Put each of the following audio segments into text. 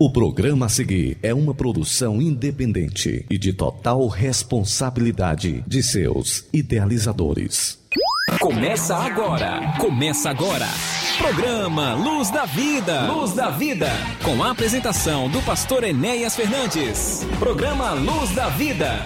O programa a seguir é uma produção independente e de total responsabilidade de seus idealizadores. Começa agora, começa agora. Programa Luz da Vida. Luz da Vida. Com a apresentação do pastor Enéas Fernandes. Programa Luz da Vida.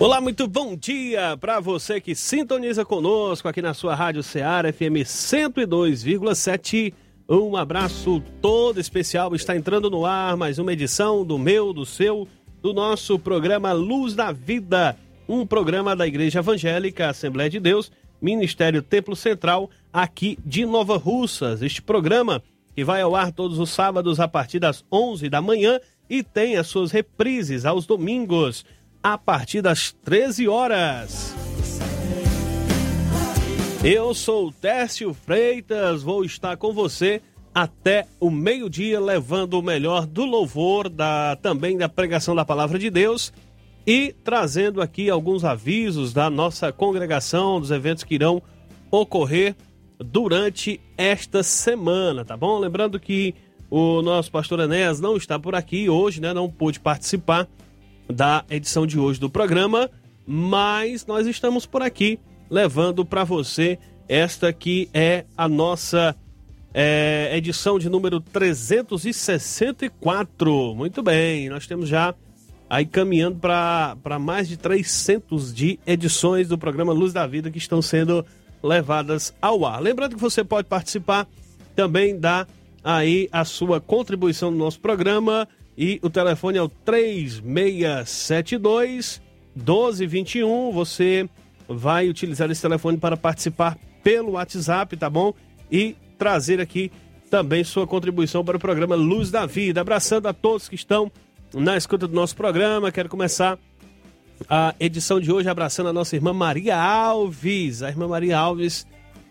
Olá, muito bom dia para você que sintoniza conosco aqui na sua Rádio Ceará FM 102,7. Um abraço todo especial. Está entrando no ar mais uma edição do meu, do seu, do nosso programa Luz da Vida, um programa da Igreja Evangélica Assembleia de Deus, Ministério Templo Central, aqui de Nova Russas. Este programa que vai ao ar todos os sábados a partir das 11 da manhã e tem as suas reprises aos domingos a partir das 13 horas. Eu sou Tércio Freitas, vou estar com você até o meio-dia, levando o melhor do louvor, da, também da pregação da palavra de Deus e trazendo aqui alguns avisos da nossa congregação, dos eventos que irão ocorrer durante esta semana, tá bom? Lembrando que o nosso pastor Enéas não está por aqui hoje, né? Não pôde participar da edição de hoje do programa, mas nós estamos por aqui levando para você esta que é a nossa é, edição de número 364. Muito bem, nós temos já aí caminhando para mais de 300 de edições do programa Luz da Vida que estão sendo levadas ao ar. Lembrando que você pode participar também da aí a sua contribuição no nosso programa e o telefone é o 3672 1221. Você vai utilizar esse telefone para participar pelo WhatsApp, tá bom? E trazer aqui também sua contribuição para o programa Luz da Vida. Abraçando a todos que estão na escuta do nosso programa. Quero começar a edição de hoje abraçando a nossa irmã Maria Alves. A irmã Maria Alves,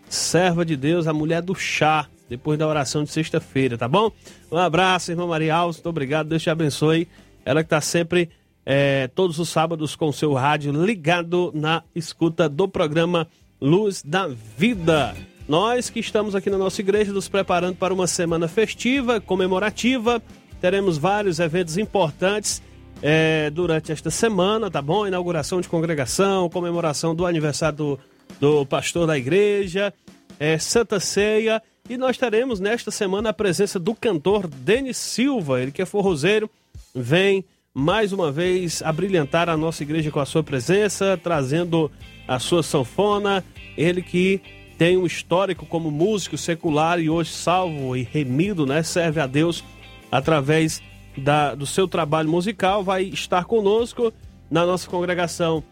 serva de Deus, a mulher do chá depois da oração de sexta-feira, tá bom? Um abraço, irmã Maria Alves, muito obrigado, Deus te abençoe. Ela que está sempre, é, todos os sábados, com o seu rádio ligado na escuta do programa Luz da Vida. Nós que estamos aqui na nossa igreja nos preparando para uma semana festiva, comemorativa, teremos vários eventos importantes é, durante esta semana, tá bom? Inauguração de congregação, comemoração do aniversário do, do pastor da igreja, é, Santa Ceia e nós teremos nesta semana a presença do cantor Denis Silva, ele que é forrozeiro, vem mais uma vez a brilhantar a nossa igreja com a sua presença, trazendo a sua sanfona. Ele que tem um histórico como músico secular e hoje salvo e remido, né? Serve a Deus através da, do seu trabalho musical, vai estar conosco na nossa congregação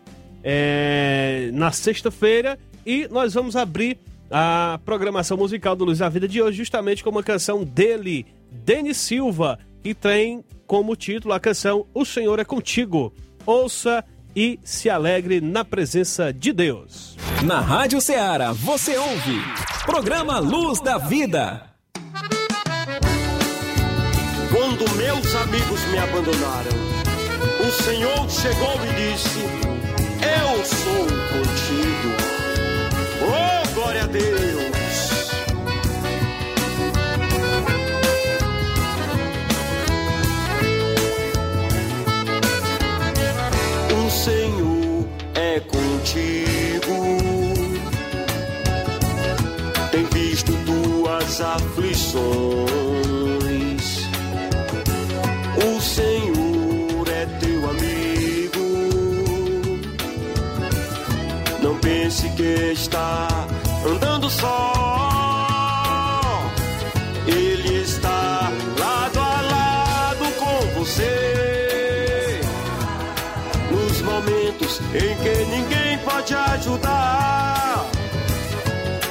é, na sexta-feira e nós vamos abrir a programação musical do Luz da Vida de hoje, justamente com uma canção dele, Denis Silva, que tem como título a canção O Senhor é Contigo. Ouça e se alegre na presença de Deus. Na Rádio Ceará, você ouve. Programa Luz da Vida. Quando meus amigos me abandonaram, o Senhor chegou e disse: Eu sou contigo. Oh, glória a Deus. O Senhor é contigo. Tem visto tuas aflições. Que está andando só. Ele está lado a lado com você. Nos momentos em que ninguém pode ajudar.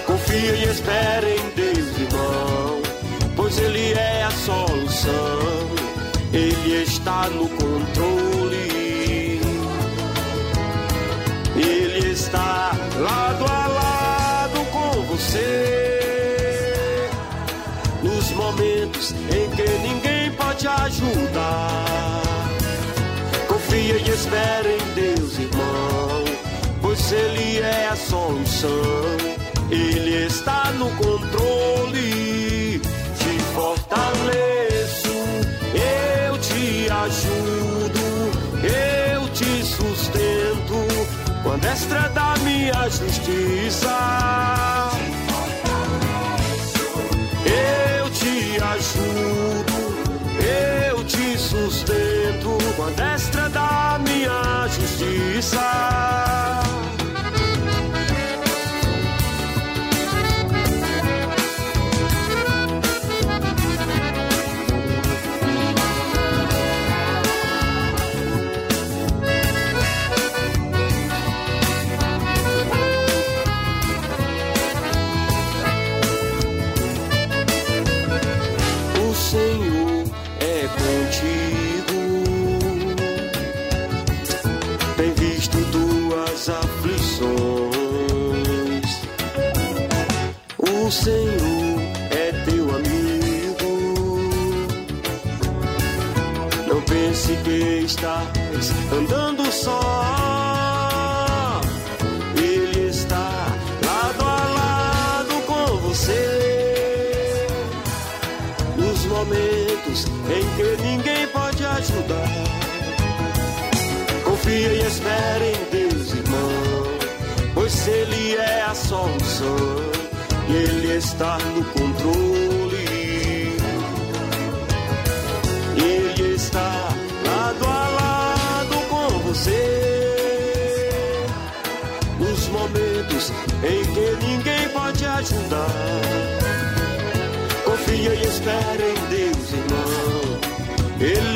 Confia e espera em Deus, irmão. Pois Ele é a solução. Ele está no controle. Está está lado a lado com você. Nos momentos em que ninguém pode ajudar. Confia e espera em Deus, irmão, pois Ele é a solução. Ele está no controle, te fortaleço, eu te ajudo, com a destra da minha justiça. Eu te ajudo, eu te sustento com a destra da minha justiça. Está no controle. Ele está lado a lado com você nos momentos em que ninguém pode ajudar. Confia e espera em Deus, irmão. Ele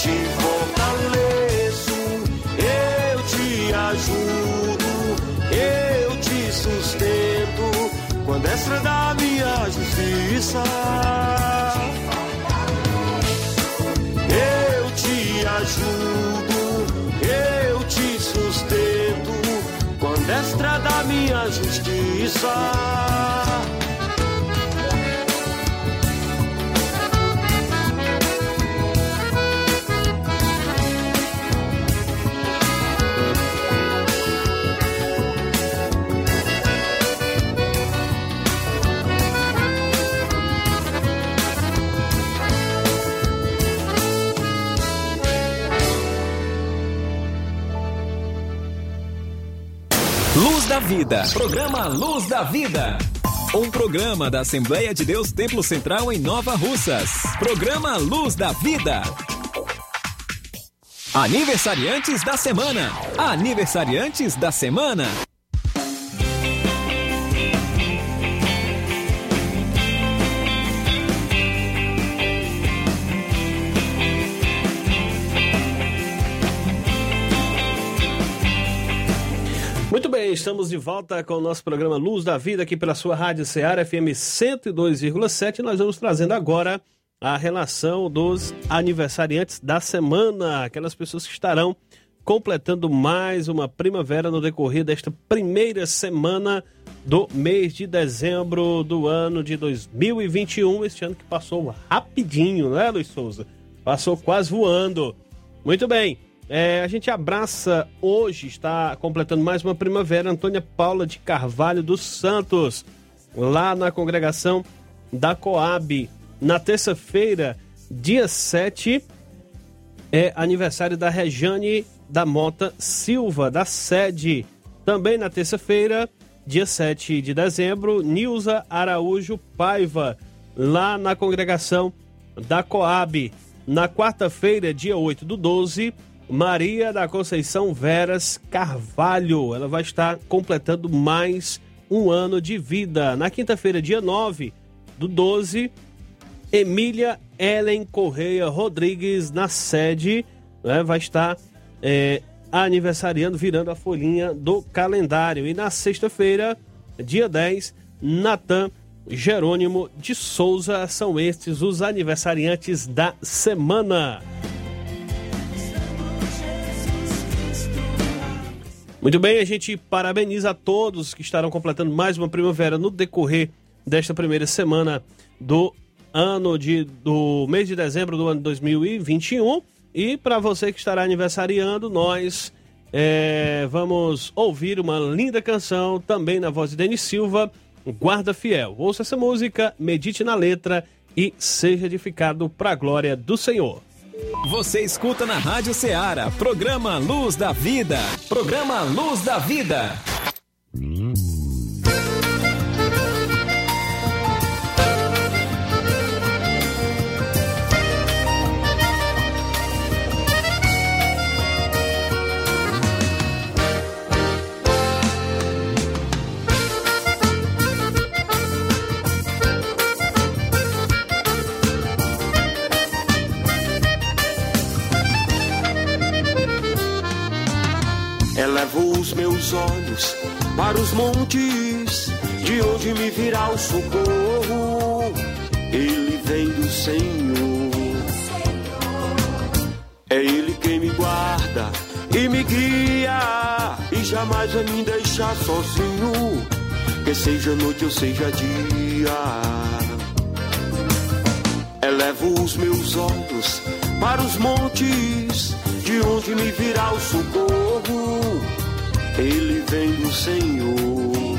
Te fortaleço, eu te ajudo, eu te sustento com a destra da minha justiça. Eu te ajudo, eu te sustento com a destra da minha justiça. Vida. Programa Luz da Vida. Um programa da Assembleia de Deus Templo Central em Nova Russas. Programa Luz da Vida. Aniversariantes da semana. Aniversariantes da semana. Estamos de volta com o nosso programa Luz da Vida aqui pela sua rádio Ceará FM 102,7. Nós vamos trazendo agora a relação dos aniversariantes da semana, aquelas pessoas que estarão completando mais uma primavera no decorrer desta primeira semana do mês de dezembro do ano de 2021, este ano que passou rapidinho, né, Luiz Souza? Passou quase voando. Muito bem. É, a gente abraça hoje, está completando mais uma primavera, Antônia Paula de Carvalho dos Santos, lá na congregação da Coab. Na terça-feira, dia 7, é aniversário da Rejane da Mota Silva, da sede. Também na terça-feira, dia 7 de dezembro, Nilza Araújo Paiva, lá na congregação da Coab. Na quarta-feira, dia 8 do 12, Maria da Conceição Veras Carvalho. Ela vai estar completando mais um ano de vida. Na quinta-feira, dia 9 do 12, Emília Ellen Correia Rodrigues, na sede, né, vai estar é, aniversariando, virando a folhinha do calendário. E na sexta-feira, dia 10, Natan Jerônimo de Souza são estes os aniversariantes da semana. Muito bem, a gente parabeniza a todos que estarão completando mais uma primavera no decorrer desta primeira semana do ano de do mês de dezembro do ano 2021. E para você que estará aniversariando, nós é, vamos ouvir uma linda canção também na voz de Denis Silva, Guarda Fiel. Ouça essa música, medite na letra e seja edificado para a glória do Senhor. Você escuta na Rádio Ceará, programa Luz da Vida. Programa Luz da Vida. Elevo os meus olhos para os montes, de onde me virá o socorro. Ele vem do Senhor. É Ele quem me guarda e me guia, e jamais vai me deixar sozinho. Que seja noite ou seja dia. Elevo os meus olhos para os montes, de onde me virá o socorro. Ele vem do Senhor.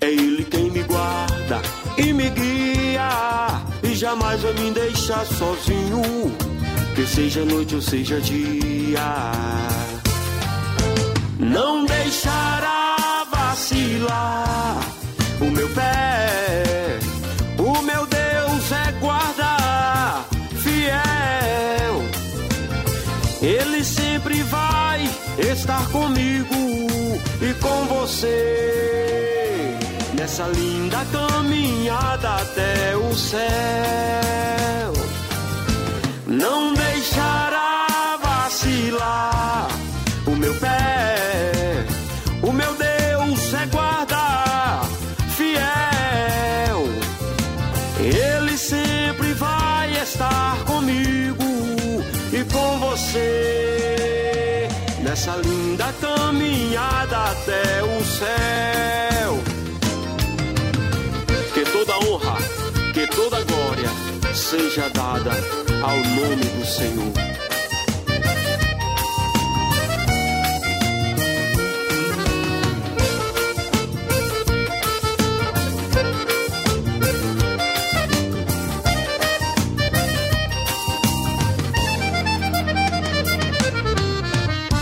É Ele quem me guarda e me guia, e jamais vai me deixar sozinho. Que seja noite ou seja dia, não deixará vacilar comigo e com você nessa linda caminhada até o céu. Não deixará vacilar o meu pé. O meu Deus é guarda fiel. Ele sempre vai estar comigo e com você caminhada até o céu. Que toda honra, que toda glória seja dada ao nome do Senhor.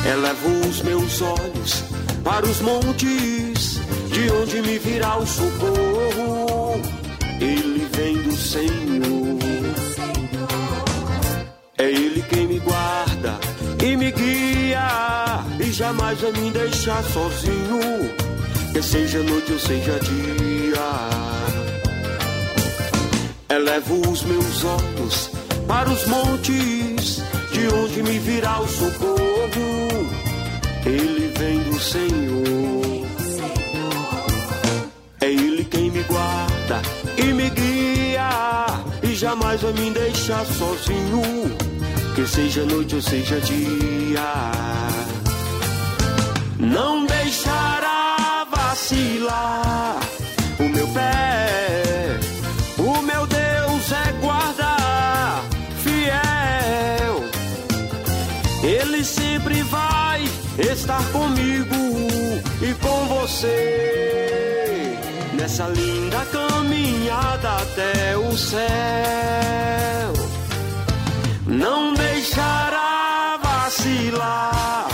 Elevo os meus olhos para os montes, de onde me virá o socorro. Ele vem do Senhor. É Ele quem me guarda e me guia, e jamais vai me deixar sozinho. Que seja noite ou seja dia. Elevo os meus olhos para os montes, de onde me virá o socorro. Ele vem do Senhor. É Ele quem me guarda e me guia, e jamais vai me deixar sozinho. Que seja noite ou seja dia, não deixará vacilar o meu pé. Estar comigo e com você nessa linda caminhada até o céu. Não deixará vacilar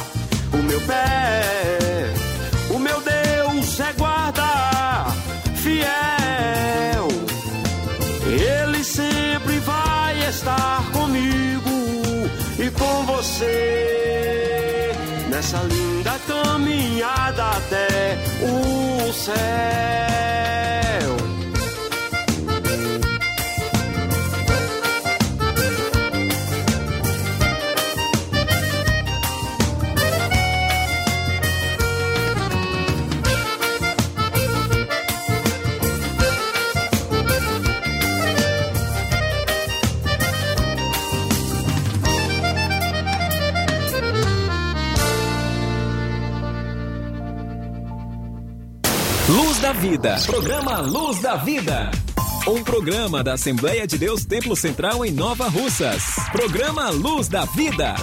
o meu pé. O meu Deus é guarda fiel. Ele sempre vai estar comigo e com você nessa linda caminhada até o céu. Da Vida. Programa Luz da Vida. Um programa da Assembleia de Deus Templo Central em Nova Russas. Programa Luz da Vida.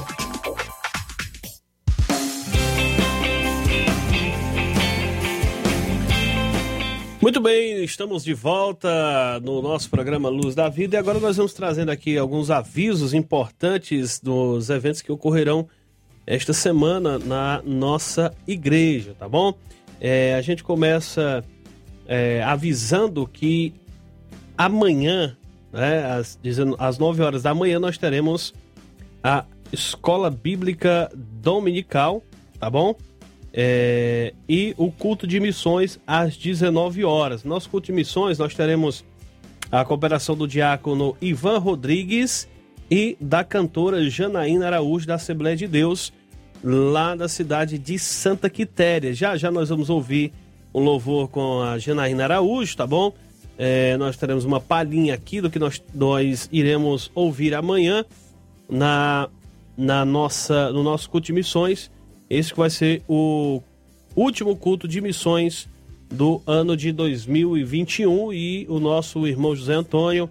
Muito bem, estamos de volta no nosso programa Luz da Vida e agora nós vamos trazendo aqui alguns avisos importantes dos eventos que ocorrerão esta semana na nossa igreja, tá bom? É, a gente começa é, avisando que amanhã, né, às, às 9 horas da manhã, nós teremos a Escola Bíblica Dominical, tá bom? É, e o culto de missões às 19 horas. Nosso culto de missões, nós teremos a cooperação do diácono Ivan Rodrigues e da cantora Janaína Araújo da Assembleia de Deus, lá da cidade de Santa Quitéria. Já já nós vamos ouvir um louvor com a Janaína Araújo, tá bom? É, nós teremos uma palhinha aqui do que nós, nós iremos ouvir amanhã na, na nossa, no nosso culto de missões. Esse que vai ser o último culto de missões do ano de 2021 e o nosso irmão José Antônio,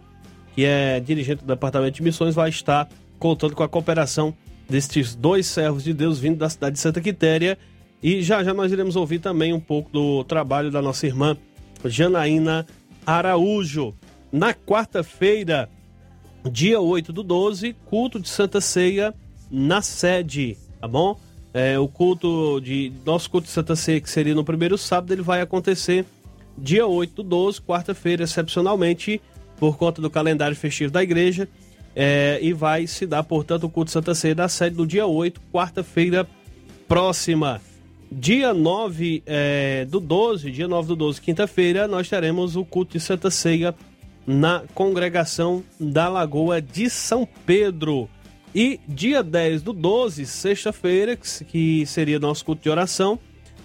que é dirigente do departamento de missões, vai estar contando com a cooperação destes dois servos de Deus vindo da cidade de Santa Quitéria. E já já nós iremos ouvir também um pouco do trabalho da nossa irmã Janaína Araújo. Na quarta-feira, dia 8 do 12, culto de Santa Ceia na sede, tá bom? É, o culto de. Nosso culto de Santa Ceia, que seria no primeiro sábado, ele vai acontecer dia 8 do 12, quarta-feira, excepcionalmente, por conta do calendário festivo da igreja. É, e vai se dar, portanto, o culto de Santa Ceia da sede no dia 8, quarta-feira próxima. Dia 9 é, do 12, dia 9 do 12, quinta-feira, nós teremos o culto de Santa Ceia na congregação da Lagoa de São Pedro. E dia 10 do 12, sexta-feira, que seria nosso culto de oração,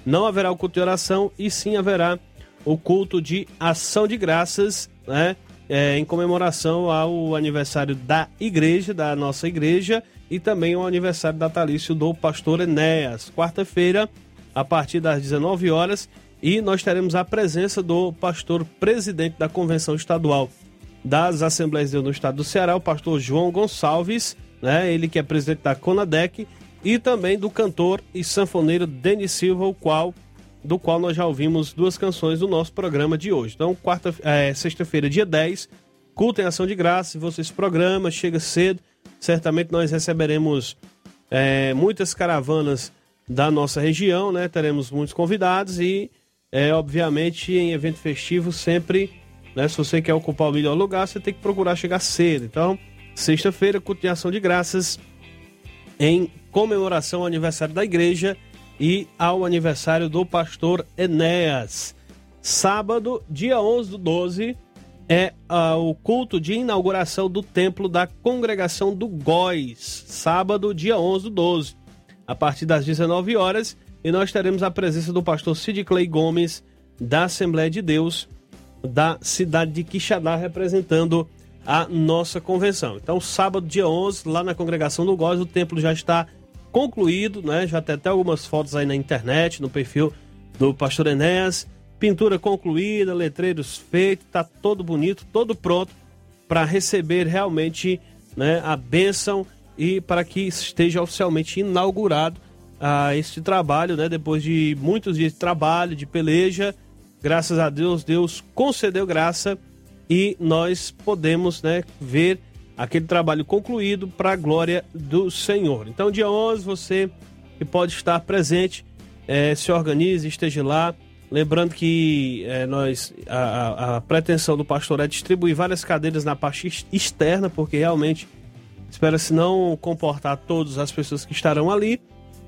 não haverá o culto de oração e sim haverá o culto de ação de graças, né? É, em comemoração ao aniversário da igreja, da nossa igreja, e também ao aniversário natalício do pastor Enéas. Quarta-feira, a partir das 19 horas, e nós teremos a presença do pastor presidente da Convenção Estadual das Assembleias de Deus no Estado do Ceará, o pastor João Gonçalves, né? Ele que é presidente da Conadec e também do cantor e sanfoneiro Denis Silva, o qual do qual nós já ouvimos duas canções do nosso programa de hoje. Então, quarta, é, sexta-feira, dia 10, culto em ação de graça. Se você se programa, chega cedo, certamente nós receberemos é, muitas caravanas da nossa região, né? Teremos muitos convidados e, é, obviamente, em evento festivo, sempre, né? Se você quer ocupar o melhor lugar, você tem que procurar chegar cedo. Então, Sexta-feira, culto de ação de graças em comemoração ao aniversário da igreja e ao aniversário do pastor Enéas. Sábado, dia 11 do 12, é uh, o culto de inauguração do templo da congregação do Góis. Sábado, dia 11 do 12, a partir das 19 horas. E nós teremos a presença do pastor Sid Clay Gomes, da Assembleia de Deus, da cidade de Quixadá, representando a nossa convenção. Então, sábado, dia 11, lá na congregação do Góis, o templo já está concluído, né? Já tem até algumas fotos aí na internet, no perfil do pastor Enéas. Pintura concluída, letreiros feitos, tá todo bonito, todo pronto para receber realmente né, a bênção e para que esteja oficialmente inaugurado ah, este trabalho, né? Depois de muitos dias de trabalho, de peleja, graças a Deus, Deus concedeu graça e nós podemos né, ver aquele trabalho concluído para a glória do Senhor. Então, dia 11, você que pode estar presente, é, se organize, esteja lá. Lembrando que é, nós a, a, pretensão do pastor é distribuir várias cadeiras na parte externa, porque realmente espera-se não comportar todas as pessoas que estarão ali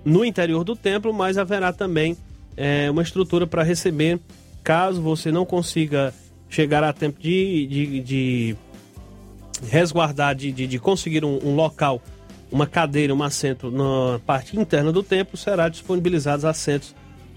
no interior do templo, mas haverá também é, uma estrutura para receber, caso você não consiga chegar a tempo de, de, de resguardar, de, de, de conseguir um, um, local, uma cadeira, um assento na parte interna do templo, será disponibilizados assentos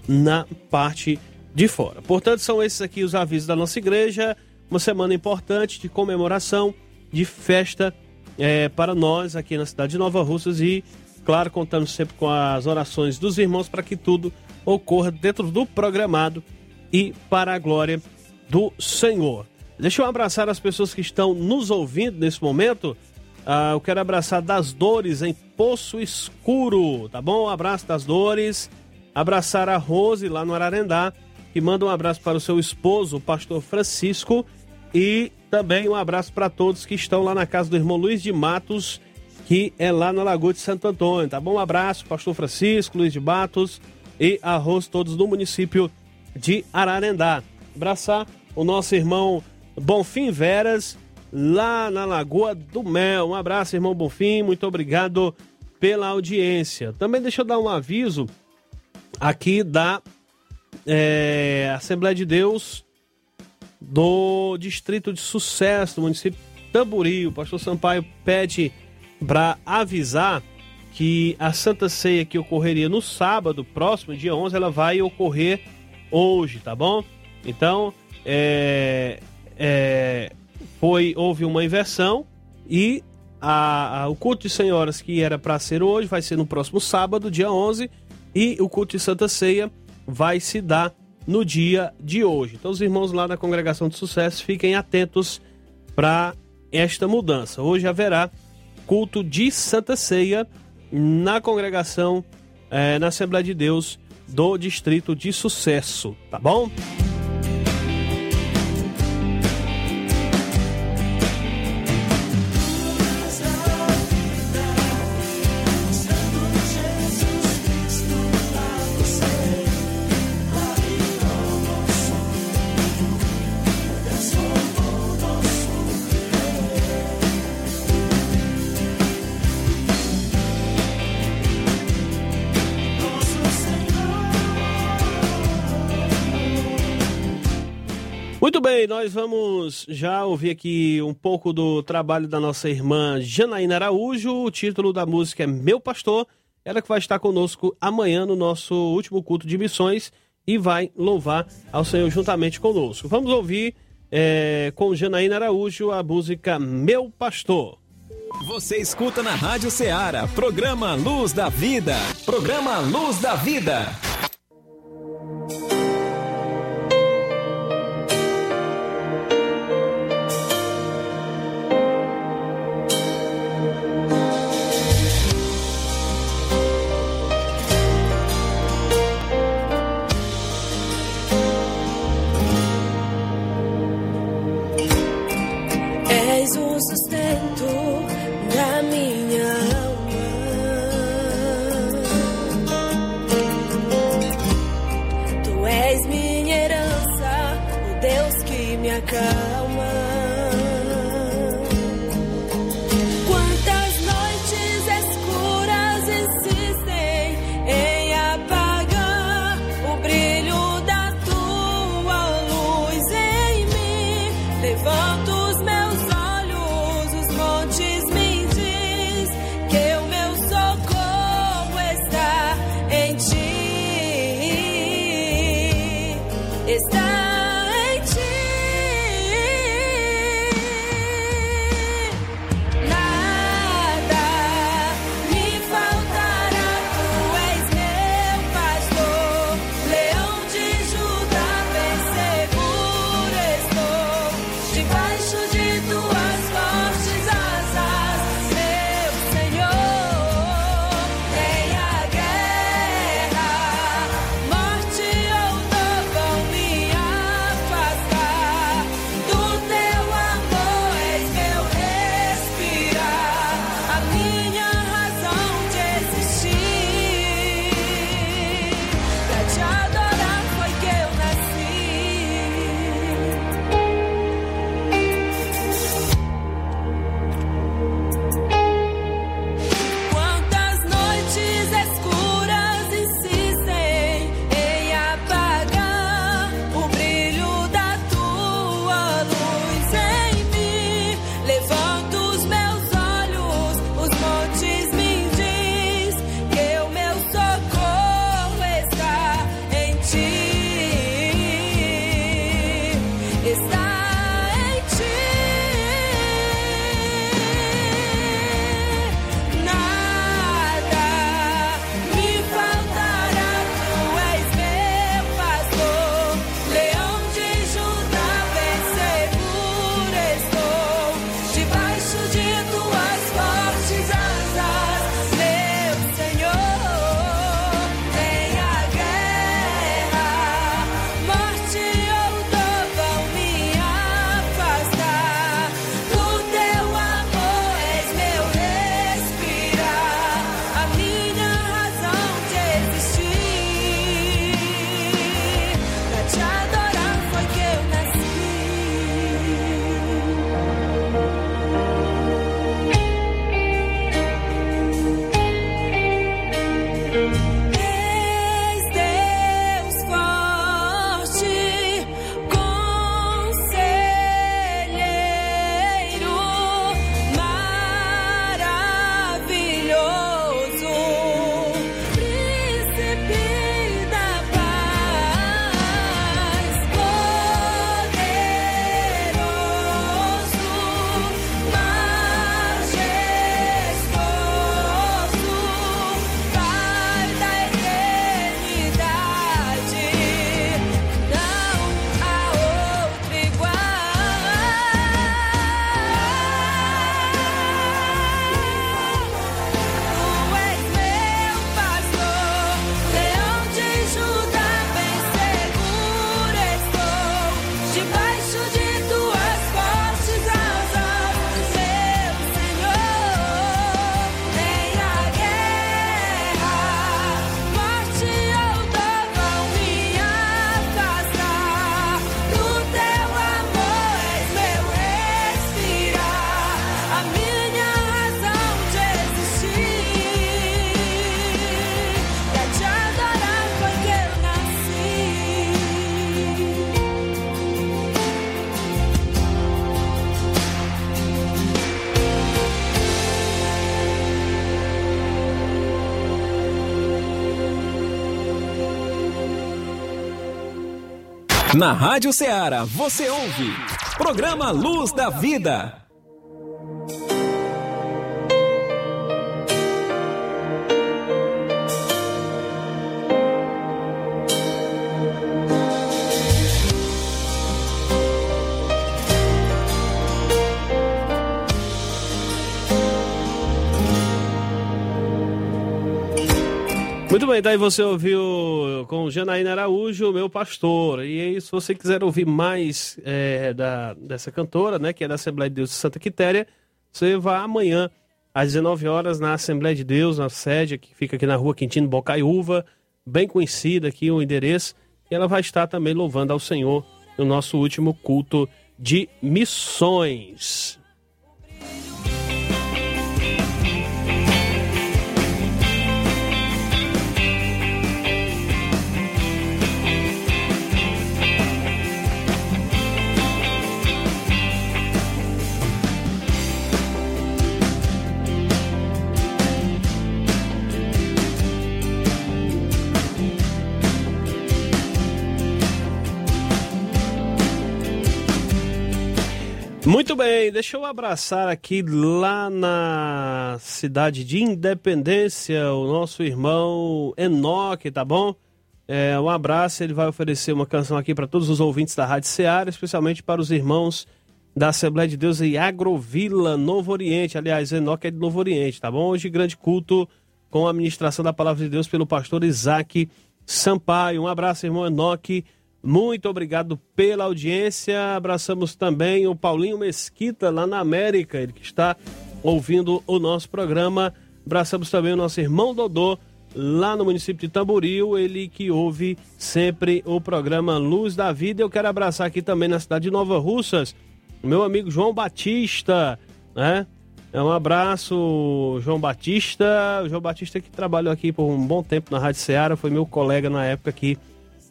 na parte de fora. Portanto, são esses aqui os avisos da nossa igreja. Uma semana importante de comemoração, de festa é, para nós aqui na cidade de Nova Russas e, claro, contamos sempre com as orações dos irmãos para que tudo ocorra dentro do programado e para a glória do Senhor. Deixa eu abraçar as pessoas que estão nos ouvindo nesse momento. Ah, eu quero abraçar das dores em Poço Escuro, tá bom? Um abraço das dores. Abraçar a Rose lá no Ararendá, que manda um abraço para o seu esposo, o pastor Francisco. E também um abraço para todos que estão lá na casa do irmão Luiz de Matos, que é lá na Lagoa de Santo Antônio, tá bom? Um abraço, pastor Francisco, Luiz de Matos e a Rose, todos do município de Ararendá. Abraçar o nosso irmão Bonfim Veras, lá na Lagoa do Mel. Um abraço, irmão Bonfim, muito obrigado pela audiência. Também deixa eu dar um aviso aqui da é, Assembleia de Deus do Distrito de Sucesso, do município de. O pastor Sampaio pede para avisar que a Santa Ceia que ocorreria no sábado próximo, dia 11, ela vai ocorrer hoje, tá bom? Então, é, é, foi houve uma inversão e a, a, o culto de senhoras que era para ser hoje vai ser no próximo sábado, dia 11, e o culto de Santa Ceia vai se dar no dia de hoje. Então, os irmãos lá da Congregação de Sucesso fiquem atentos para esta mudança. Hoje haverá culto de Santa Ceia na congregação, é, na Assembleia de Deus do Distrito de Sucesso, tá bom? Nós vamos já ouvir aqui um pouco do trabalho da nossa irmã Janaína Araújo. O título da música é Meu Pastor. Ela que vai estar conosco amanhã no nosso último culto de missões e vai louvar ao Senhor juntamente conosco. Vamos ouvir é, com Janaína Araújo a música Meu Pastor. Você escuta na Rádio Ceará, programa Luz da Vida. Programa Luz da Vida. Na Rádio Ceará, você ouve. Programa Luz da Vida. Muito bem, daí você ouviu com Janaína Araújo, meu pastor. E aí, se você quiser ouvir mais é, da, dessa cantora, né, que é da Assembleia de Deus de Santa Quitéria, você vai amanhã, às 19 horas, na Assembleia de Deus, na sede, que fica aqui na rua Quintino Bocaiúva, bem conhecida aqui o endereço. E ela vai estar também louvando ao Senhor no nosso último culto de missões. Muito bem, deixa eu abraçar aqui lá na cidade de Independência o nosso irmão Enoque, tá bom? É, um abraço, ele vai oferecer uma canção aqui para todos os ouvintes da Rádio Ceará, especialmente para os irmãos da Assembleia de Deus em Agrovila, Novo Oriente. Aliás, Enoque é de Novo Oriente, tá bom? Hoje, grande culto com a administração da Palavra de Deus pelo pastor Isaac Sampaio. Um abraço, irmão Enoque. Muito obrigado pela audiência. Abraçamos também o Paulinho Mesquita, lá na América, ele que está ouvindo o nosso programa. Abraçamos também o nosso irmão Dodô, lá no município de Tamboril, ele que ouve sempre o programa Luz da Vida. Eu quero abraçar aqui também na cidade de Nova Russas, meu amigo João Batista, né? É um abraço, João Batista. O João Batista que trabalhou aqui por um bom tempo na Rádio Ceará, foi meu colega na época aqui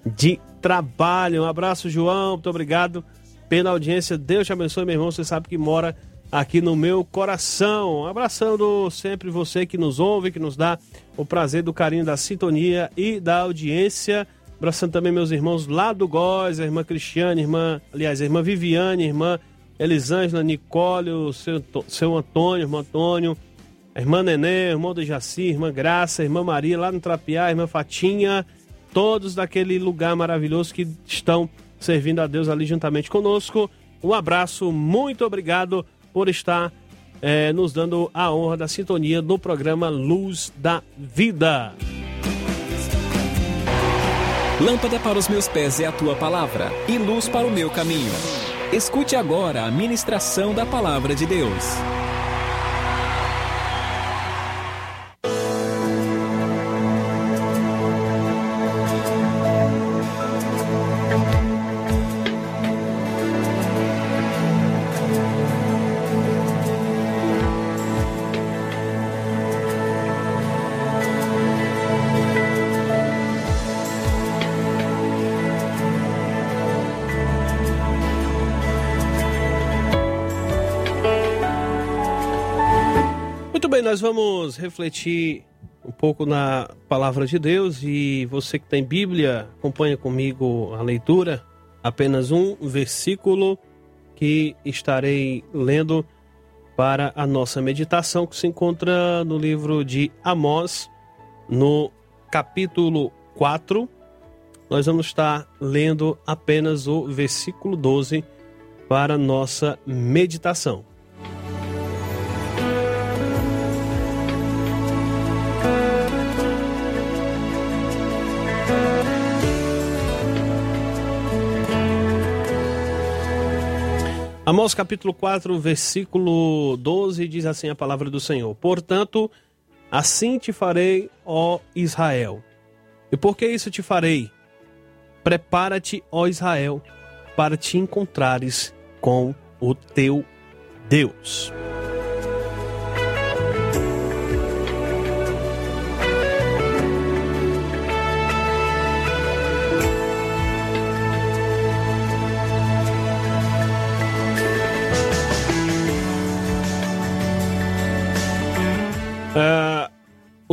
de trabalho. Um abraço, João. Muito obrigado pela audiência. Deus te abençoe, meu irmão. Você sabe que mora aqui no meu coração. Abraçando sempre você que nos ouve, que nos dá o prazer do carinho da sintonia e da audiência. Abraçando também meus irmãos lá do Góis, a irmã Cristiane, irmã, aliás, a irmã Viviane, a irmã Elisângela, Nicole, o seu, seu Antônio, irmão Antônio, a irmã Nenê, irmão do Jaci, irmã Graça, irmã Maria lá no Trapiá, irmã Fatinha, todos daquele lugar maravilhoso que estão servindo a Deus ali juntamente conosco. Um abraço, muito obrigado por estar é, nos dando a honra da sintonia no programa Luz da Vida. Lâmpada para os meus pés é a tua palavra e luz para o meu caminho. Escute agora a ministração da palavra de Deus. Nós vamos refletir um pouco na palavra de Deus e você que tem Bíblia, acompanha comigo a leitura. Apenas um versículo que estarei lendo para a nossa meditação, que se encontra no livro de Amós, no capítulo 4. Nós vamos estar lendo apenas o versículo 12 para nossa meditação. Amós capítulo 4, versículo 12 diz assim a palavra do Senhor: Portanto, assim te farei, ó Israel. E por que isso te farei? Prepara-te, ó Israel, para te encontrares com o teu Deus.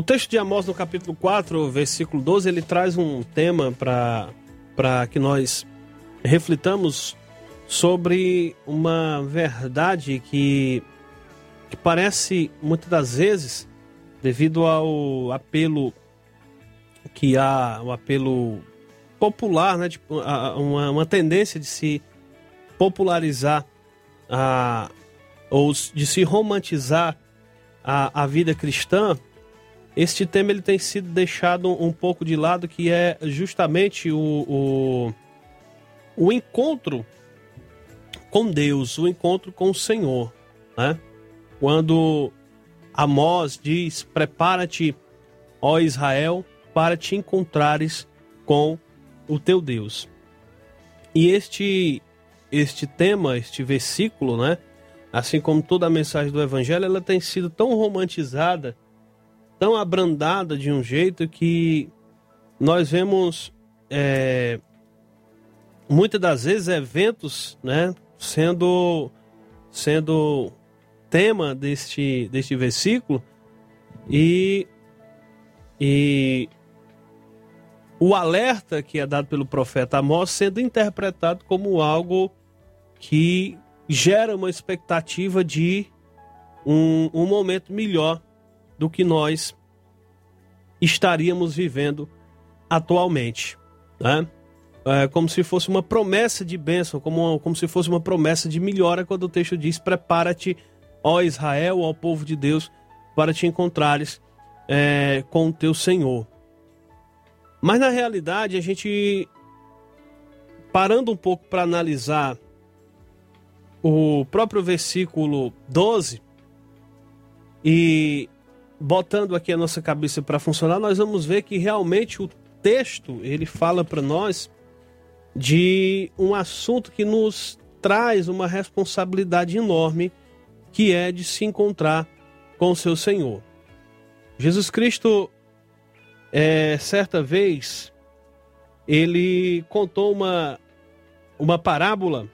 Texto de Amós, no capítulo 4, versículo 12, ele traz um tema para que nós reflitamos sobre uma verdade que, que parece muitas das vezes, devido ao apelo que há, o apelo popular, né, tipo, uma, uma tendência de se popularizar a, ou de se romantizar a, a vida cristã, este tema ele tem sido deixado um pouco de lado, que é justamente o, o, o encontro com Deus, o encontro com o Senhor. Né? Quando Amós diz: Prepara-te, ó Israel, para te encontrares com o teu Deus. E este este tema, este versículo, né? Assim como toda a mensagem do evangelho, ela tem sido tão romantizada, tão abrandada de um jeito que nós vemos é, muitas das vezes eventos, né, sendo sendo tema deste deste versículo e e o alerta que é dado pelo profeta Amós sendo interpretado como algo que gera uma expectativa de um, um momento melhor do que nós estaríamos vivendo atualmente. Né? É como se fosse uma promessa de bênção, como, como se fosse uma promessa de melhora, quando o texto diz: Prepara-te, ó Israel, ó povo de Deus, para te encontrares é, com o teu Senhor. Mas na realidade, a gente parando um pouco para analisar o próprio versículo 12 e botando aqui a nossa cabeça para funcionar, nós vamos ver que realmente o texto, ele fala para nós de um assunto que nos traz uma responsabilidade enorme, que é de se encontrar com o seu Senhor. Jesus Cristo é, certa vez, ele contou uma, uma parábola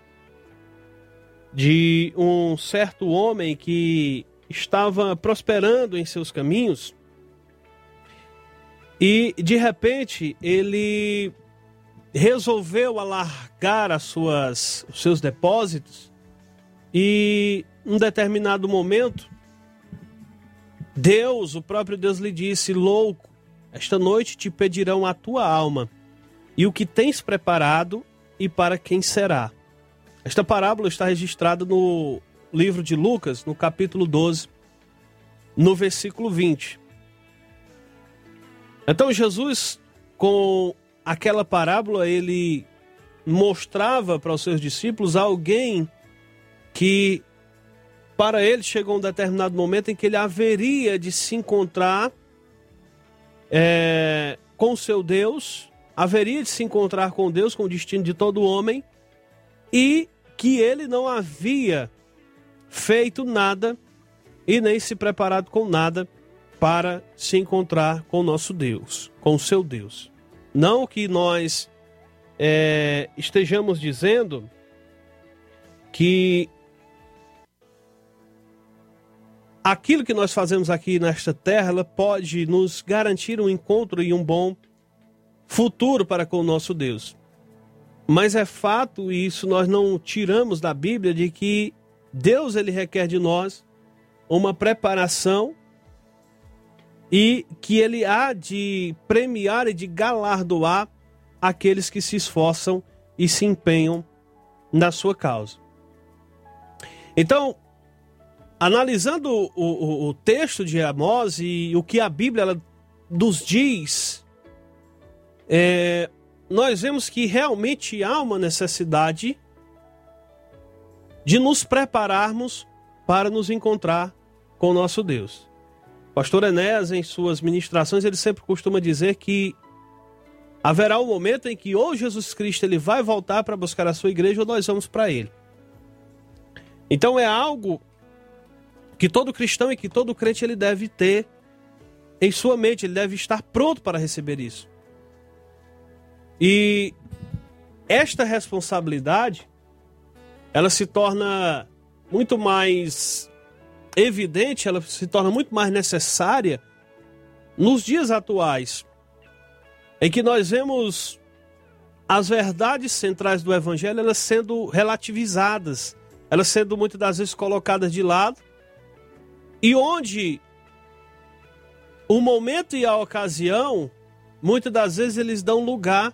de um certo homem que estava prosperando em seus caminhos e de repente ele resolveu alargar as suas, os seus depósitos e um determinado momento Deus, o próprio Deus lhe disse: Louco, esta noite te pedirão a tua alma e o que tens preparado e para quem será. Esta parábola está registrada no livro de Lucas, no capítulo 12, no versículo 20. Então Jesus, com aquela parábola, ele mostrava para os seus discípulos alguém que para ele chegou um determinado momento em que ele haveria de se encontrar é, com seu Deus, haveria de se encontrar com Deus, com o destino de todo homem, e que ele não havia feito nada e nem se preparado com nada para se encontrar com nosso Deus, com o seu Deus. Não que nós é, estejamos dizendo que aquilo que nós fazemos aqui nesta terra, pode nos garantir um encontro e um bom futuro para com o nosso Deus. Mas é fato, e isso nós não tiramos da Bíblia, de que Deus ele requer de nós uma preparação e que ele há de premiar e de galardoar aqueles que se esforçam e se empenham na sua causa. Então, analisando o, o, o, texto de Amós e o que a Bíblia nos diz, é, nós vemos que realmente há uma necessidade de nos prepararmos para nos encontrar com o nosso Deus. Pastor Enéas, em suas ministrações, ele sempre costuma dizer que haverá um momento em que ou Jesus Cristo ele vai voltar para buscar a sua igreja ou nós vamos para ele. Então é algo que todo cristão e que todo crente ele deve ter em sua mente, ele deve estar pronto para receber isso. E esta responsabilidade ela se torna muito mais evidente, ela se torna muito mais necessária nos dias atuais, em que nós vemos as verdades centrais do evangelho elas sendo relativizadas, elas sendo muitas das vezes colocadas de lado, e onde o momento e a ocasião, muitas das vezes eles dão lugar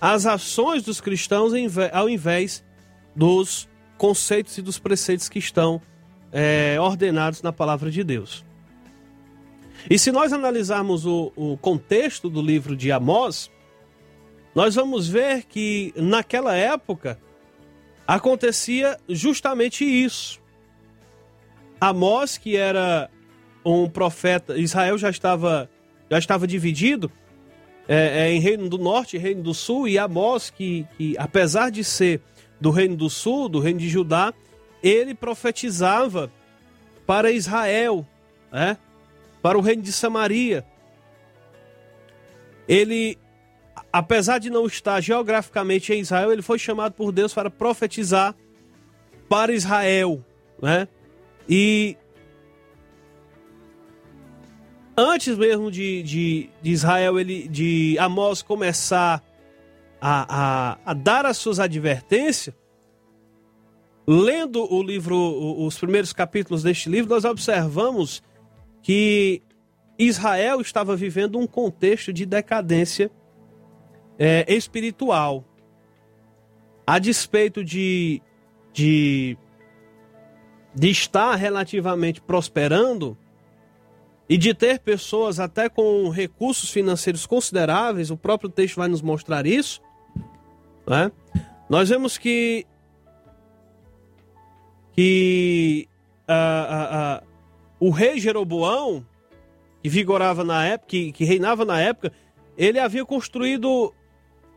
às ações dos cristãos ao invés dos conceitos e dos preceitos que estão é, ordenados na palavra de Deus. E se nós analisarmos o, o contexto do livro de Amós, nós vamos ver que naquela época acontecia justamente isso. Amós, que era um profeta, Israel já estava, já estava dividido é, é, em reino do norte e reino do sul, e Amós, que, que apesar de ser do reino do sul, do reino de Judá, ele profetizava para Israel, né? para o reino de Samaria. Ele, apesar de não estar geograficamente em Israel, ele foi chamado por Deus para profetizar para Israel, né? E antes mesmo de, de, de Israel, ele, de Amós começar a, a, a dar as suas advertências, lendo o livro, os primeiros capítulos deste livro, nós observamos que Israel estava vivendo um contexto de decadência é, espiritual. A despeito de, de, de estar relativamente prosperando e de ter pessoas até com recursos financeiros consideráveis, o próprio texto vai nos mostrar isso, né? nós vemos que que uh, uh, uh, o rei Jeroboão, que vigorava na época, que, que reinava na época, ele havia construído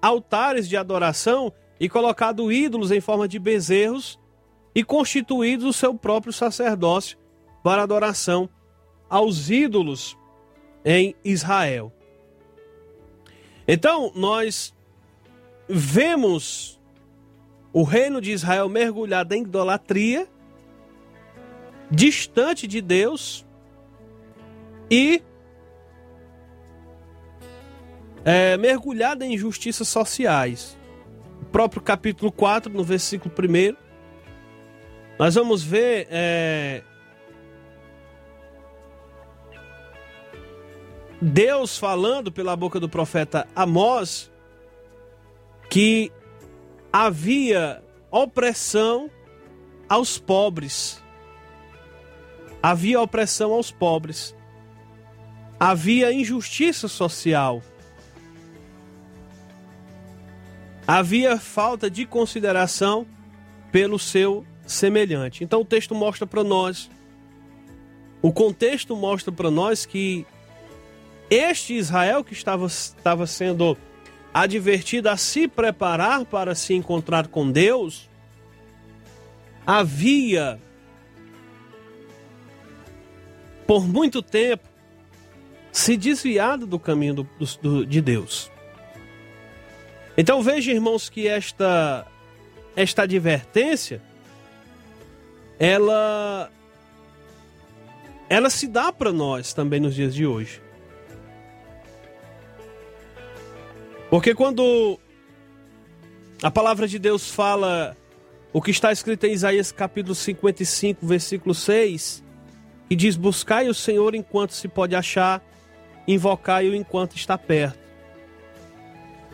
altares de adoração e colocado ídolos em forma de bezerros e constituído o seu próprio sacerdócio para adoração aos ídolos em Israel. Então, nós vemos o reino de Israel mergulhado em idolatria, distante de Deus e é, mergulhado em injustiças sociais. O próprio capítulo 4, no versículo 1, nós vamos ver é, Deus falando pela boca do profeta Amós que havia opressão aos pobres. Havia opressão aos pobres. Havia injustiça social. Havia falta de consideração pelo seu semelhante. Então o texto mostra para nós, o contexto mostra para nós que este Israel que estava, estava sendo advertido a se preparar para se encontrar com Deus, havia por muito tempo se desviado do caminho do, do, de Deus. Então veja, irmãos, que esta esta advertência ela ela se dá para nós também nos dias de hoje. Porque quando a palavra de Deus fala o que está escrito em Isaías capítulo 55, versículo 6, que diz: Buscai o Senhor enquanto se pode achar, invocai-o enquanto está perto.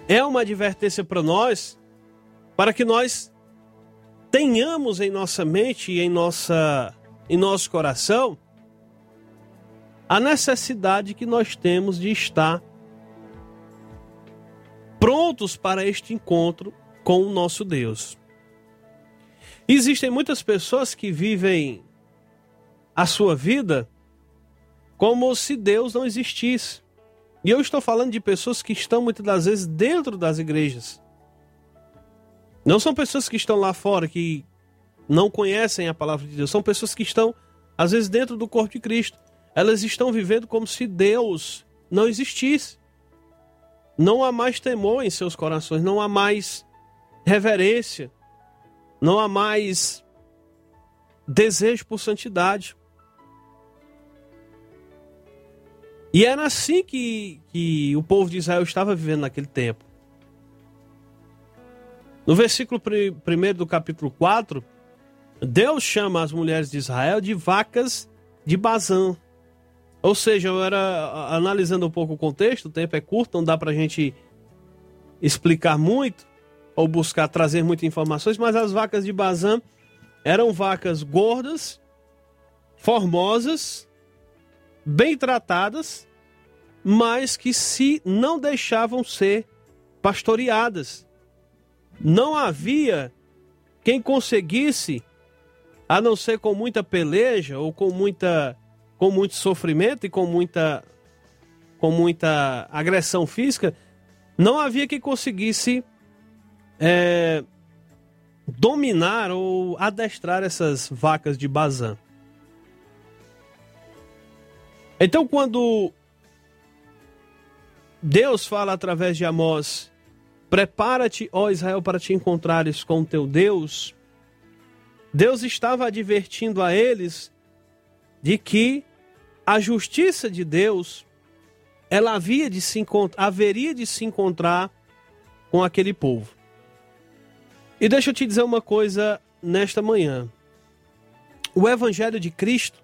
É uma advertência para nós, para que nós tenhamos em nossa mente e em, nossa, em nosso coração a necessidade que nós temos de estar prontos para este encontro com o nosso Deus. Existem muitas pessoas que vivem a sua vida como se Deus não existisse. E eu estou falando de pessoas que estão muitas das vezes dentro das igrejas. Não são pessoas que estão lá fora, que não conhecem a palavra de Deus. São pessoas que estão, às vezes, dentro do corpo de Cristo. Elas estão vivendo como se Deus não existisse. Não há mais temor em seus corações, não há mais reverência, não há mais desejo por santidade. E era assim que, que o povo de Israel estava vivendo naquele tempo. No versículo 1 do capítulo 4, Deus chama as mulheres de Israel de vacas de Bazã. Ou seja, eu era analisando um pouco o contexto, o tempo é curto, não dá para a gente explicar muito ou buscar trazer muitas informações, mas as vacas de Bazã eram vacas gordas, formosas, bem tratadas, mas que se não deixavam ser pastoreadas. Não havia quem conseguisse, a não ser com muita peleja ou com muita com muito sofrimento e com muita com muita agressão física, não havia quem conseguisse é, dominar ou adestrar essas vacas de Bazã. Então, quando Deus fala através de Amós: Prepara-te, ó Israel, para te encontrares com teu Deus. Deus estava advertindo a eles de que a justiça de Deus ela havia de se haveria de se encontrar com aquele povo. E deixa eu te dizer uma coisa nesta manhã. O evangelho de Cristo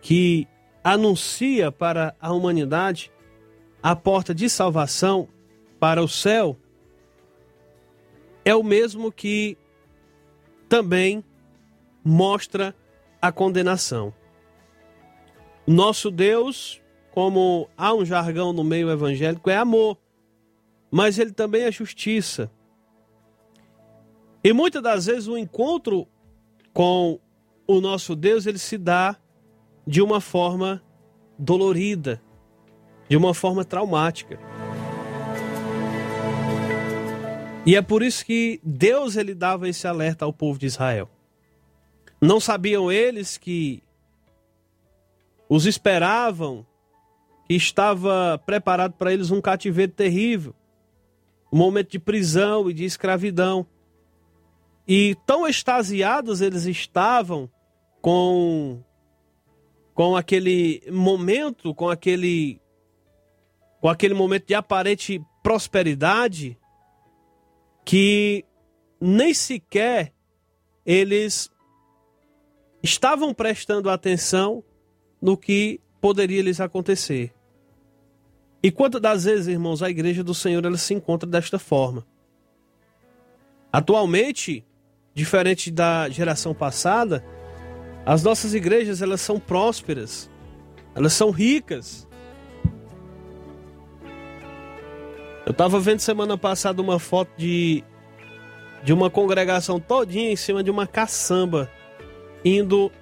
que anuncia para a humanidade a porta de salvação para o céu, é o mesmo que também mostra a condenação. Nosso Deus, como há um jargão no meio evangélico, é amor, mas ele também é justiça. E muitas das vezes o encontro com o nosso Deus, ele se dá de uma forma dolorida, de uma forma traumática. E é por isso que Deus ele dava esse alerta ao povo de Israel. Não sabiam eles que os esperavam, que estava preparado para eles um cativeiro terrível, um momento de prisão e de escravidão. E tão extasiados eles estavam com com aquele momento, com aquele com aquele momento de aparente prosperidade que nem sequer eles estavam prestando atenção no que poderia lhes acontecer. E quantas das vezes, irmãos, a igreja do Senhor ela se encontra desta forma? Atualmente, diferente da geração passada, as nossas igrejas, elas são prósperas. Elas são ricas. Eu estava vendo semana passada uma foto de de uma congregação todinha em cima de uma caçamba indo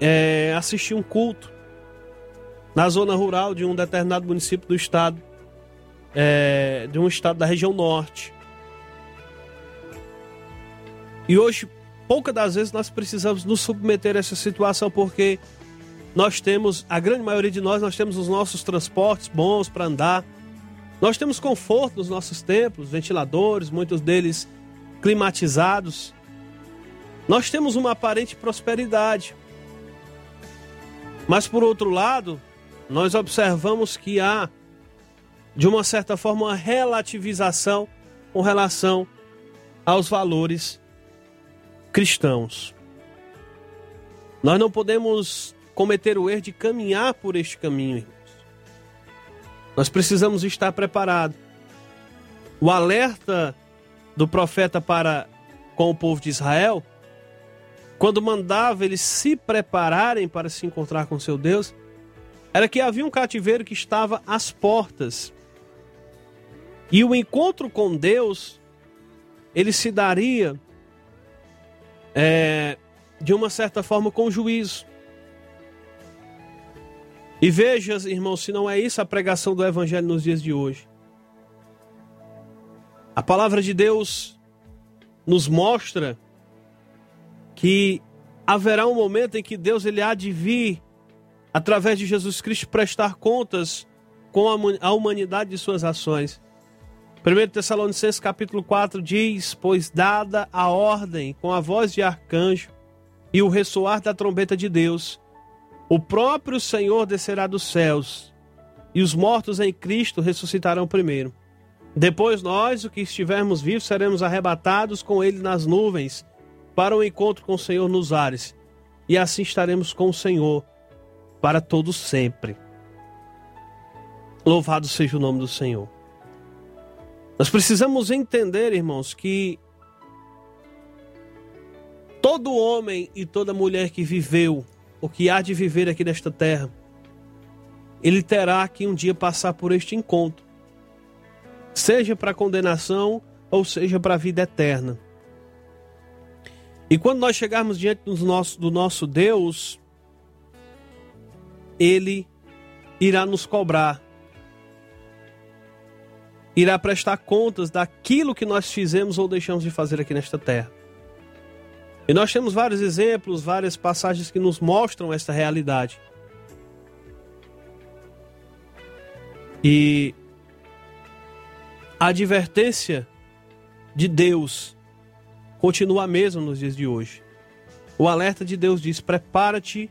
é, assistir um culto na zona rural de um determinado município do estado, é, de um estado da região norte. E hoje poucas das vezes nós precisamos nos submeter a essa situação porque nós temos, a grande maioria de nós, nós temos os nossos transportes bons para andar. Nós temos conforto nos nossos templos, ventiladores, muitos deles climatizados. Nós temos uma aparente prosperidade. Mas por outro lado, nós observamos que há de uma certa forma uma relativização com relação aos valores cristãos. Nós não podemos cometer o erro de caminhar por este caminho, irmãos. Nós precisamos estar preparados. O alerta do profeta para com o povo de Israel, quando mandava eles se prepararem para se encontrar com seu Deus, era que havia um cativeiro que estava às portas. E o encontro com Deus, ele se daria é, de uma certa forma, com juízo. E veja, irmãos, se não é isso a pregação do Evangelho nos dias de hoje. A palavra de Deus nos mostra que haverá um momento em que Deus ele há de vir, através de Jesus Cristo, prestar contas com a humanidade de suas ações. 1 Tessalonicenses capítulo 4 diz: Pois dada a ordem com a voz de arcanjo e o ressoar da trombeta de Deus, o próprio Senhor descerá dos céus, e os mortos em Cristo ressuscitarão primeiro. Depois nós, o que estivermos vivos, seremos arrebatados com ele nas nuvens para o encontro com o Senhor nos ares. E assim estaremos com o Senhor para todos sempre. Louvado seja o nome do Senhor. Nós precisamos entender, irmãos, que todo homem e toda mulher que viveu, o que há de viver aqui nesta terra, ele terá que um dia passar por este encontro, seja para condenação ou seja para a vida eterna. E quando nós chegarmos diante do nosso, do nosso Deus, Ele irá nos cobrar, irá prestar contas daquilo que nós fizemos ou deixamos de fazer aqui nesta terra. E nós temos vários exemplos, várias passagens que nos mostram esta realidade. E a advertência de Deus continua a mesma nos dias de hoje. O alerta de Deus diz: Prepara-te,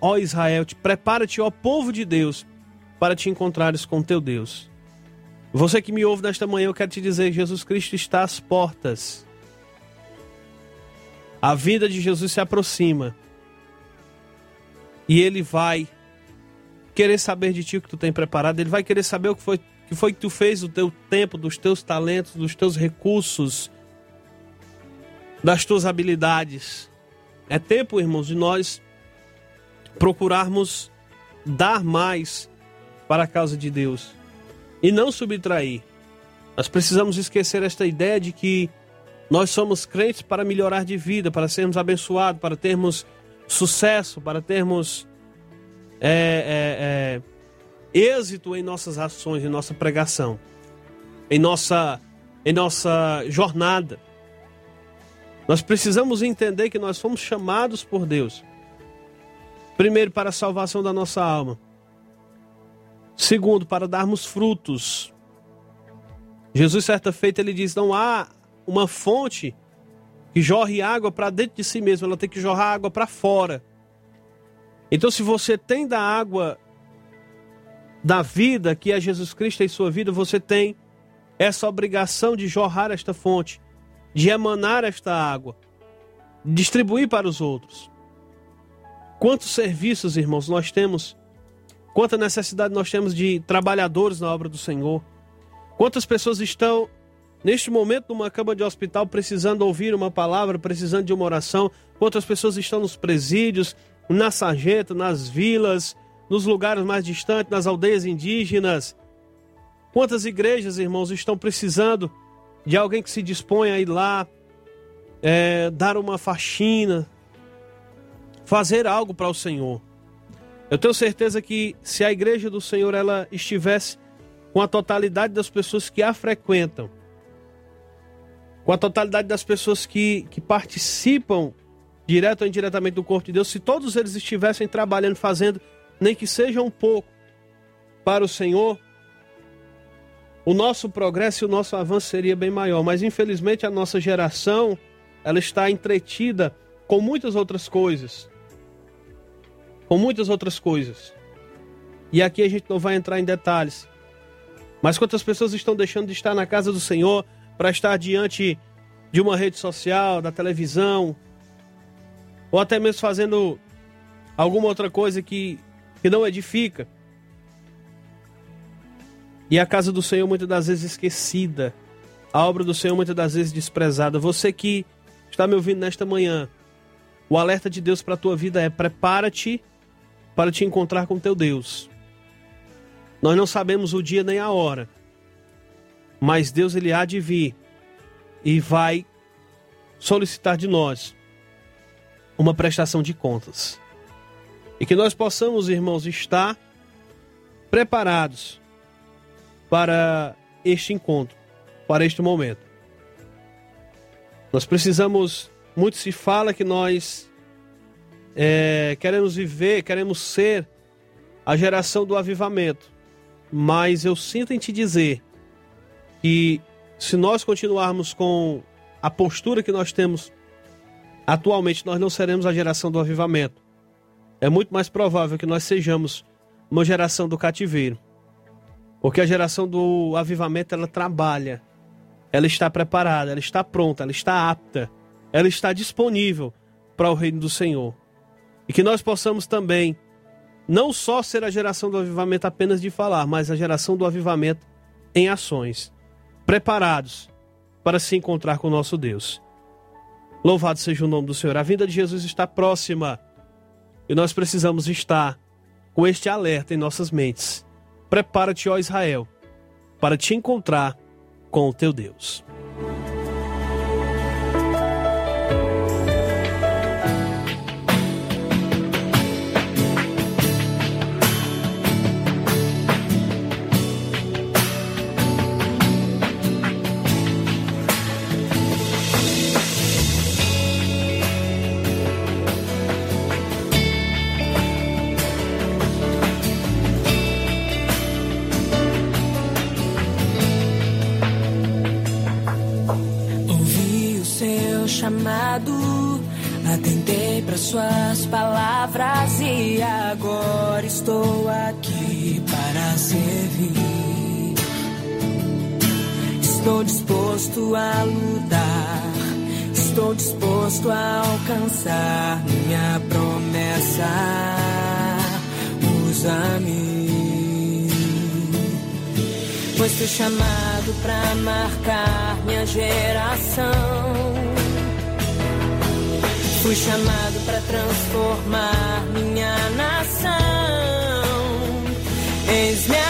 ó Israel, prepara-te, ó povo de Deus, para te encontrares com teu Deus. Você que me ouve nesta manhã, eu quero te dizer: Jesus Cristo está às portas. A vida de Jesus se aproxima. E ele vai querer saber de ti o que tu tem preparado, ele vai querer saber o que foi que foi que tu fez do teu tempo, dos teus talentos, dos teus recursos, das tuas habilidades. É tempo, irmãos, de nós procurarmos dar mais para a causa de Deus e não subtrair. Nós precisamos esquecer esta ideia de que nós somos crentes para melhorar de vida, para sermos abençoados, para termos sucesso, para termos é, é, é, êxito em nossas ações, em nossa pregação, em nossa, em nossa jornada. Nós precisamos entender que nós fomos chamados por Deus. Primeiro, para a salvação da nossa alma. Segundo, para darmos frutos. Jesus, certa feita, ele diz: Não há uma fonte que jorre água para dentro de si mesmo, ela tem que jorrar água para fora. Então, se você tem da água da vida, que é Jesus Cristo em sua vida, você tem essa obrigação de jorrar esta fonte, de emanar esta água, distribuir para os outros. Quantos serviços, irmãos, nós temos? Quanta necessidade nós temos de trabalhadores na obra do Senhor? Quantas pessoas estão neste momento numa cama de hospital precisando ouvir uma palavra, precisando de uma oração? Quantas pessoas estão nos presídios, na sarjeta, nas vilas, nos lugares mais distantes, nas aldeias indígenas. Quantas igrejas, irmãos, estão precisando de alguém que se disponha a ir lá, é, dar uma faxina, fazer algo para o Senhor. Eu tenho certeza que se a igreja do Senhor ela estivesse com a totalidade das pessoas que a frequentam, com a totalidade das pessoas que, que participam direto ou indiretamente do corpo de Deus, se todos eles estivessem trabalhando, fazendo, nem que seja um pouco, para o Senhor, o nosso progresso e o nosso avanço seria bem maior. Mas infelizmente a nossa geração, ela está entretida com muitas outras coisas. Com muitas outras coisas. E aqui a gente não vai entrar em detalhes. Mas quantas pessoas estão deixando de estar na casa do Senhor para estar diante de uma rede social, da televisão, ou até mesmo fazendo alguma outra coisa que, que não edifica. E a casa do Senhor muitas das vezes esquecida, a obra do Senhor muitas das vezes desprezada. Você que está me ouvindo nesta manhã, o alerta de Deus para a tua vida é: prepara-te para te encontrar com teu Deus. Nós não sabemos o dia nem a hora, mas Deus ele há de vir e vai solicitar de nós uma prestação de contas. E que nós possamos, irmãos, estar preparados para este encontro, para este momento. Nós precisamos, muito se fala que nós é, queremos viver, queremos ser a geração do avivamento, mas eu sinto em te dizer que se nós continuarmos com a postura que nós temos Atualmente nós não seremos a geração do avivamento. É muito mais provável que nós sejamos uma geração do cativeiro. Porque a geração do avivamento ela trabalha, ela está preparada, ela está pronta, ela está apta, ela está disponível para o reino do Senhor. E que nós possamos também não só ser a geração do avivamento apenas de falar, mas a geração do avivamento em ações, preparados para se encontrar com o nosso Deus. Louvado seja o nome do Senhor. A vinda de Jesus está próxima e nós precisamos estar com este alerta em nossas mentes. Prepara-te, ó Israel, para te encontrar com o teu Deus. Estou aqui para servir. Estou disposto a lutar, estou disposto a alcançar minha promessa. Usa-me, pois fui chamado para marcar minha geração Fui chamado para transformar minha nação. Eis-me aqui.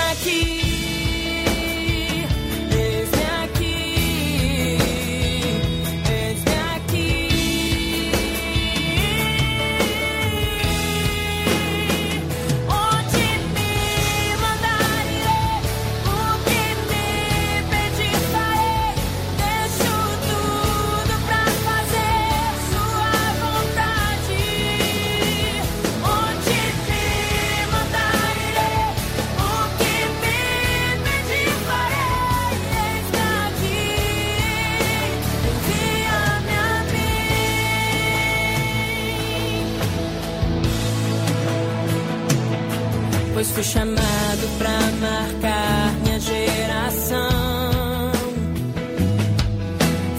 Fui chamado pra marcar minha geração.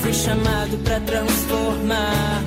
Fui chamado pra transformar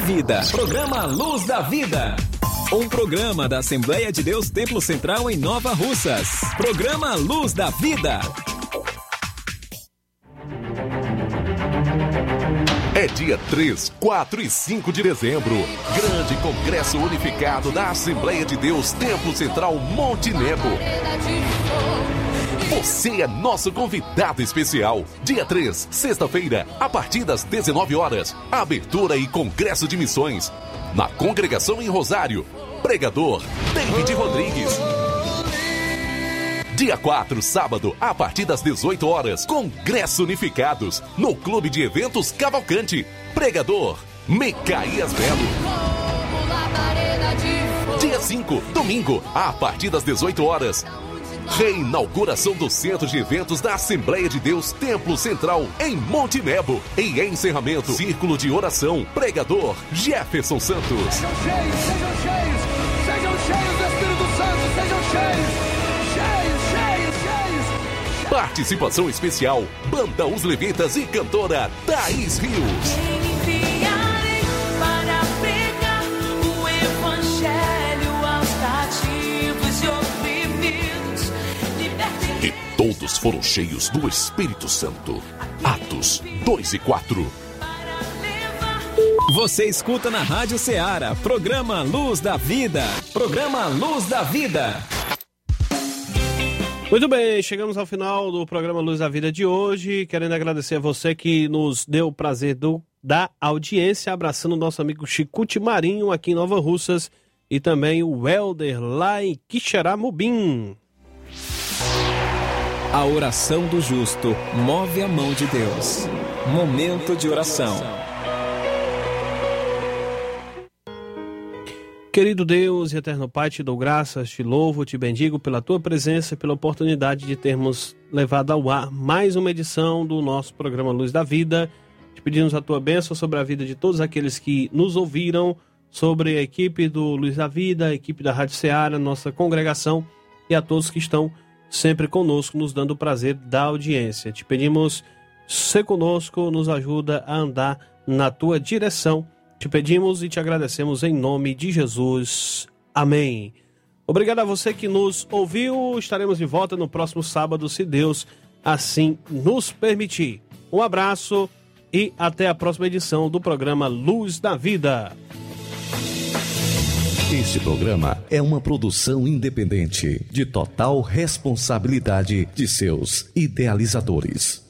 Vida. Programa Luz da Vida. Um programa da Assembleia de Deus Templo Central em Nova Russas. Programa Luz da Vida. É dia 3, 4 e 5 de dezembro. Grande Congresso Unificado da Assembleia de Deus Templo Central Monte Nebo. Você é nosso convidado especial. Dia 3, sexta-feira, a partir das 19 horas. Abertura e Congresso de Missões. Na congregação em Rosário. Pregador David Rodrigues. Dia 4, sábado, a partir das 18 horas, Congresso Unificados, no Clube de Eventos Cavalcante. Pregador, Mecaías Belo. Dia 5, domingo, a partir das 18 horas. Reinauguração do Centro de Eventos da Assembleia de Deus Templo Central, em Monte Nebo. E encerramento, Círculo de Oração, Pregador, Jefferson Santos. Sejam cheios, sejam cheios, sejam cheios do Espírito Santo, sejam cheios. Participação especial, Banda Os Levitas e cantora Thaís Rios. Todos foram cheios do Espírito Santo. Atos 2 e 4. Você escuta na Rádio Ceará, programa Luz da Vida. Programa Luz da Vida. Muito bem, chegamos ao final do programa Luz da Vida de hoje. Querendo agradecer a você que nos deu o prazer do, da audiência, abraçando o nosso amigo Chicute Marinho aqui em Nova Russas e também o Helder lá em Quixeramobim. A oração do justo move a mão de Deus. Momento de oração. Querido Deus e eterno Pai, te dou graças, te louvo, te bendigo pela tua presença e pela oportunidade de termos levado ao ar mais uma edição do nosso programa Luz da Vida. Te pedimos a tua bênção sobre a vida de todos aqueles que nos ouviram, sobre a equipe do Luz da Vida, a equipe da Rádio Ceará, nossa congregação e a todos que estão sempre conosco, nos dando o prazer da audiência. Te pedimos, ser conosco, nos ajuda a andar na tua direção te pedimos e te agradecemos em nome de Jesus. Amém. Obrigado a você que nos ouviu. Estaremos de volta no próximo sábado, se Deus assim nos permitir. Um abraço e até a próxima edição do programa Luz da Vida. Este programa é uma produção independente, de total responsabilidade de seus idealizadores.